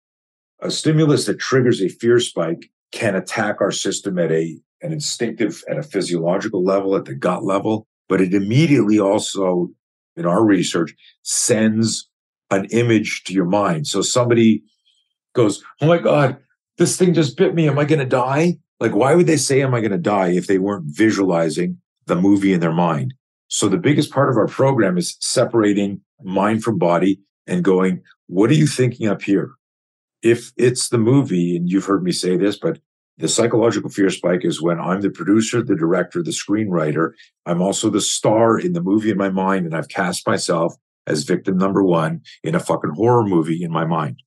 A stimulus that triggers a fear spike can attack our system at a an instinctive, at a physiological level, at the gut level, but it immediately also in our research sends an image to your mind. So somebody goes, Oh my God, this thing just bit me. Am I going to die? Like, why would they say, Am I going to die if they weren't visualizing the movie in their mind? So the biggest part of our program is separating mind from body and going, What are you thinking up here? If it's the movie, and you've heard me say this, but the psychological fear spike is when I'm the producer, the director, the screenwriter. I'm also the star in the movie in my mind, and I've cast myself as victim number one in a fucking horror movie in my mind.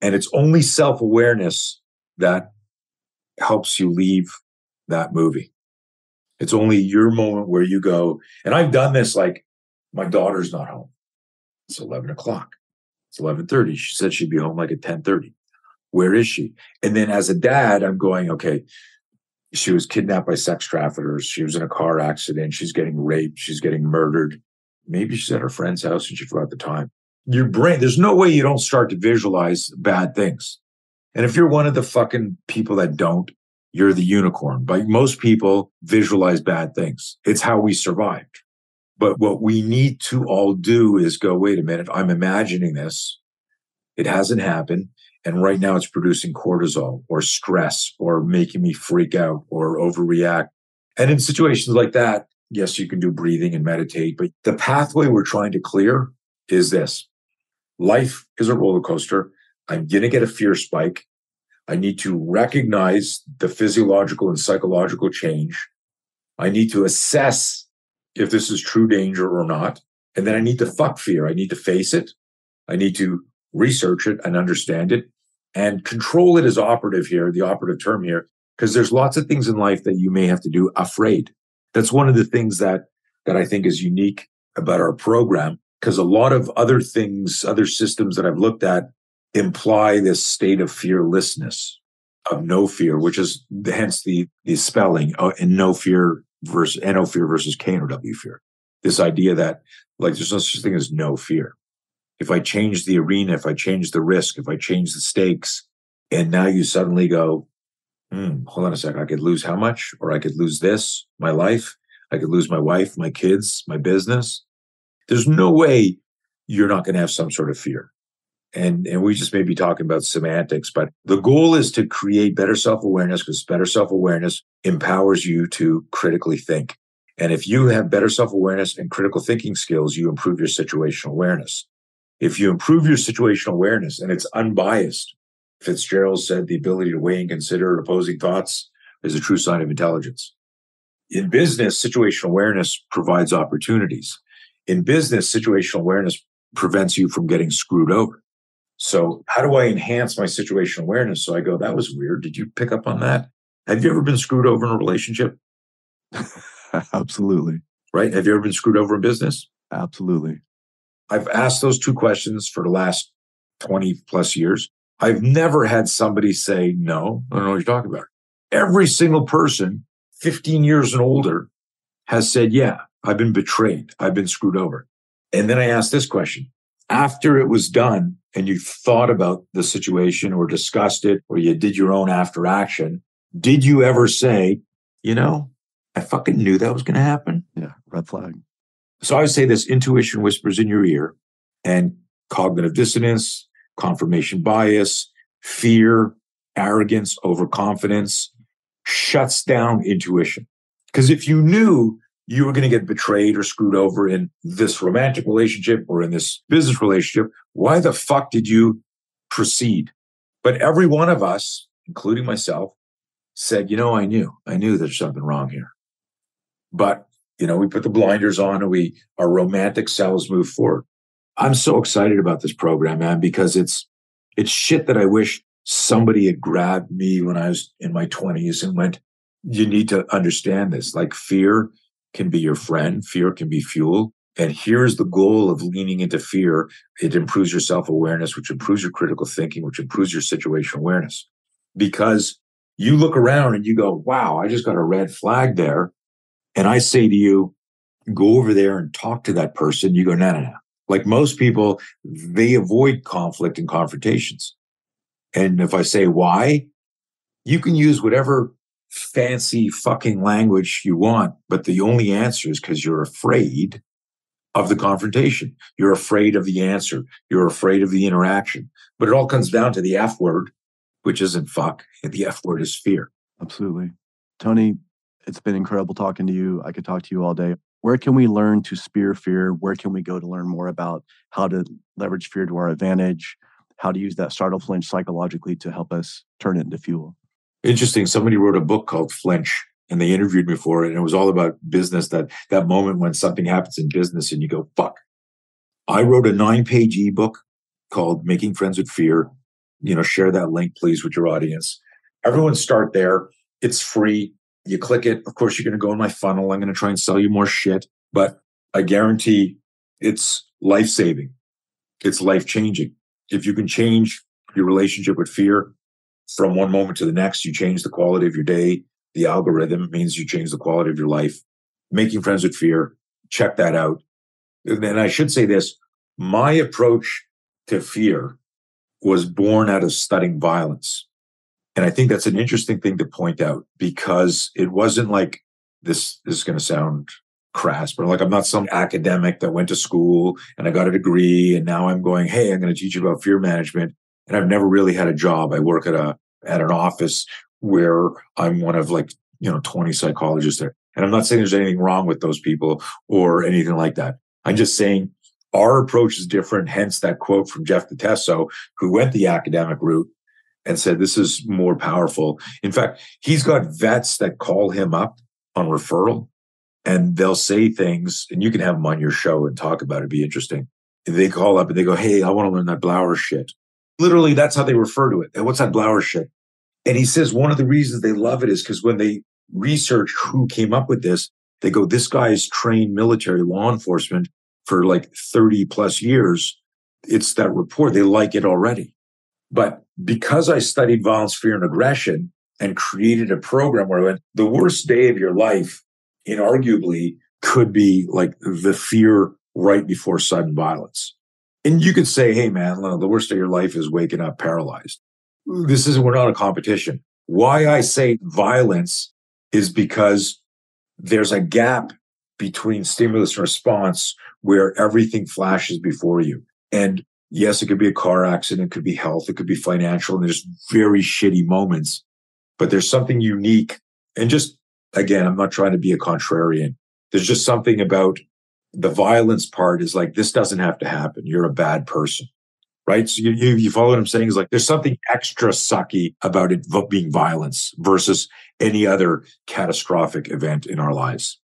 And it's only self awareness that helps you leave that movie. It's only your moment where you go, and I've done this like my daughter's not home. It's 11 o'clock. It's 11.30. She said she'd be home like at 10.30. Where is she? And then as a dad, I'm going, okay, she was kidnapped by sex traffickers. She was in a car accident. She's getting raped. She's getting murdered. Maybe she's at her friend's house and she forgot the time. Your brain, there's no way you don't start to visualize bad things. And if you're one of the fucking people that don't, you're the unicorn. But most people visualize bad things. It's how we survived. But what we need to all do is go, wait a minute, I'm imagining this. It hasn't happened. And right now it's producing cortisol or stress or making me freak out or overreact. And in situations like that, yes, you can do breathing and meditate, but the pathway we're trying to clear is this life is a roller coaster. I'm going to get a fear spike. I need to recognize the physiological and psychological change. I need to assess if this is true danger or not. And then I need to fuck fear. I need to face it. I need to research it and understand it and control it is operative here, the operative term here, because there's lots of things in life that you may have to do afraid. That's one of the things that, that I think is unique about our program, because a lot of other things, other systems that I've looked at imply this state of fearlessness, of no fear, which is hence the, the spelling uh, in no fear versus NO fear versus KNOW fear. This idea that like there's no such thing as no fear if I change the arena, if I change the risk, if I change the stakes, and now you suddenly go, hmm, hold on a second, I could lose how much? Or I could lose this, my life. I could lose my wife, my kids, my business. There's no way you're not going to have some sort of fear. And, and we just may be talking about semantics, but the goal is to create better self awareness because better self awareness empowers you to critically think. And if you have better self awareness and critical thinking skills, you improve your situational awareness. If you improve your situational awareness and it's unbiased, Fitzgerald said the ability to weigh and consider opposing thoughts is a true sign of intelligence. In business, situational awareness provides opportunities. In business, situational awareness prevents you from getting screwed over. So, how do I enhance my situational awareness? So I go, that was weird. Did you pick up on that? Have you ever been screwed over in a relationship? Absolutely. Right? Have you ever been screwed over in business? Absolutely. I've asked those two questions for the last 20 plus years. I've never had somebody say, no, I don't know what you're talking about. Every single person, 15 years and older, has said, yeah, I've been betrayed. I've been screwed over. And then I asked this question after it was done and you thought about the situation or discussed it or you did your own after action, did you ever say, you know, I fucking knew that was going to happen? Yeah, red flag. So I would say this intuition whispers in your ear and cognitive dissonance, confirmation bias, fear, arrogance, overconfidence shuts down intuition. Because if you knew you were going to get betrayed or screwed over in this romantic relationship or in this business relationship, why the fuck did you proceed? But every one of us, including myself, said, you know, I knew, I knew there's something wrong here. But you know, we put the blinders on and we, our romantic selves move forward. I'm so excited about this program, man, because it's, it's shit that I wish somebody had grabbed me when I was in my twenties and went, you need to understand this. Like fear can be your friend. Fear can be fuel. And here's the goal of leaning into fear. It improves your self awareness, which improves your critical thinking, which improves your situational awareness. Because you look around and you go, wow, I just got a red flag there and I say to you, go over there and talk to that person, you go, no, no, no. Like most people, they avoid conflict and confrontations. And if I say why, you can use whatever fancy fucking language you want, but the only answer is because you're afraid of the confrontation. You're afraid of the answer. You're afraid of the interaction. But it all comes down to the F word, which isn't fuck. The F word is fear. Absolutely. Tony, it's been incredible talking to you. I could talk to you all day. Where can we learn to spear fear? Where can we go to learn more about how to leverage fear to our advantage? How to use that startle flinch psychologically to help us turn it into fuel? Interesting. Somebody wrote a book called Flinch and they interviewed me for it. And it was all about business that that moment when something happens in business and you go, fuck. I wrote a nine page ebook called Making Friends with Fear. You know, share that link, please, with your audience. Everyone start there. It's free. You click it. Of course, you're going to go in my funnel. I'm going to try and sell you more shit, but I guarantee it's life saving. It's life changing. If you can change your relationship with fear from one moment to the next, you change the quality of your day, the algorithm means you change the quality of your life. Making friends with fear, check that out. And I should say this my approach to fear was born out of studying violence. And I think that's an interesting thing to point out because it wasn't like this, this is going to sound crass, but like I'm not some academic that went to school and I got a degree and now I'm going, hey, I'm going to teach you about fear management. And I've never really had a job. I work at a at an office where I'm one of like, you know, 20 psychologists there. And I'm not saying there's anything wrong with those people or anything like that. I'm just saying our approach is different. Hence that quote from Jeff DeTesso, who went the academic route and said, this is more powerful. In fact, he's got vets that call him up on referral and they'll say things and you can have them on your show and talk about it. It'd be interesting. They call up and they go, Hey, I want to learn that Blauer shit. Literally, that's how they refer to it. And what's that Blauer shit? And he says one of the reasons they love it is because when they research who came up with this, they go, this guy's trained military law enforcement for like 30 plus years. It's that report. They like it already. But because I studied violence, fear, and aggression and created a program where I went, the worst day of your life, inarguably, could be like the fear right before sudden violence. And you could say, hey, man, the worst day of your life is waking up paralyzed mm. this is we're not a competition. Why I say violence is because there's a gap between stimulus and response where everything flashes before you. And yes, it could be a car accident, it could be health, it could be financial, and there's very shitty moments. But there's something unique. And just again, I'm not trying to be a contrarian. There's just something about the violence part is like, this doesn't have to happen. You're a bad person right? So you, you, you follow what I'm saying is like there's something extra sucky about it being violence versus any other catastrophic event in our lives.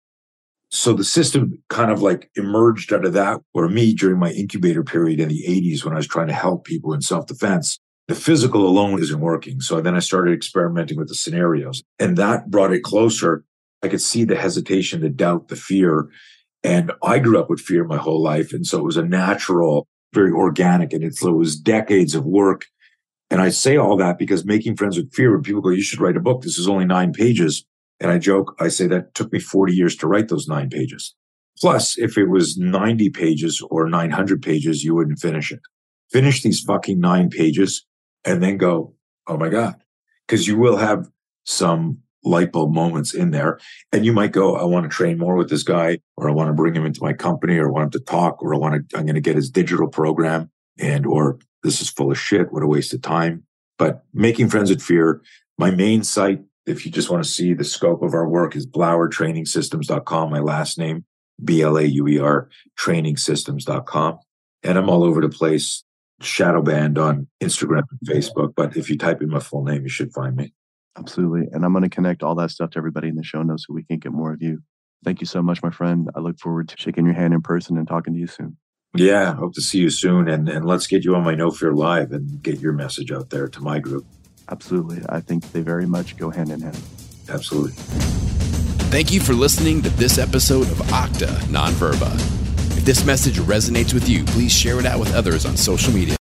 So the system kind of like emerged out of that, or me during my incubator period in the 80s when I was trying to help people in self defense. The physical alone isn't working. So then I started experimenting with the scenarios and that brought it closer. I could see the hesitation, the doubt, the fear. And I grew up with fear my whole life. And so it was a natural very organic and it was decades of work. And I say all that because making friends with fear, when people go, you should write a book. This is only nine pages. And I joke, I say that took me 40 years to write those nine pages. Plus, if it was 90 pages or 900 pages, you wouldn't finish it. Finish these fucking nine pages and then go, oh my God. Cause you will have some light bulb moments in there. And you might go, I want to train more with this guy, or I want to bring him into my company, or I want him to talk, or I want to, I'm going to get his digital program and, or this is full of shit. What a waste of time. But making friends with fear, my main site, if you just want to see the scope of our work is blauertrainingsystems.com. My last name, B-L-A-U-E-R trainingsystems.com. And I'm all over the place, shadow banned on Instagram and Facebook. But if you type in my full name, you should find me. Absolutely. And I'm going to connect all that stuff to everybody in the show notes so we can get more of you. Thank you so much, my friend. I look forward to shaking your hand in person and talking to you soon. Yeah, hope to see you soon. And, and let's get you on my Know Fear Live and get your message out there to my group. Absolutely. I think they very much go hand in hand. Absolutely. Thank you for listening to this episode of Acta Non Verba. If this message resonates with you, please share it out with others on social media.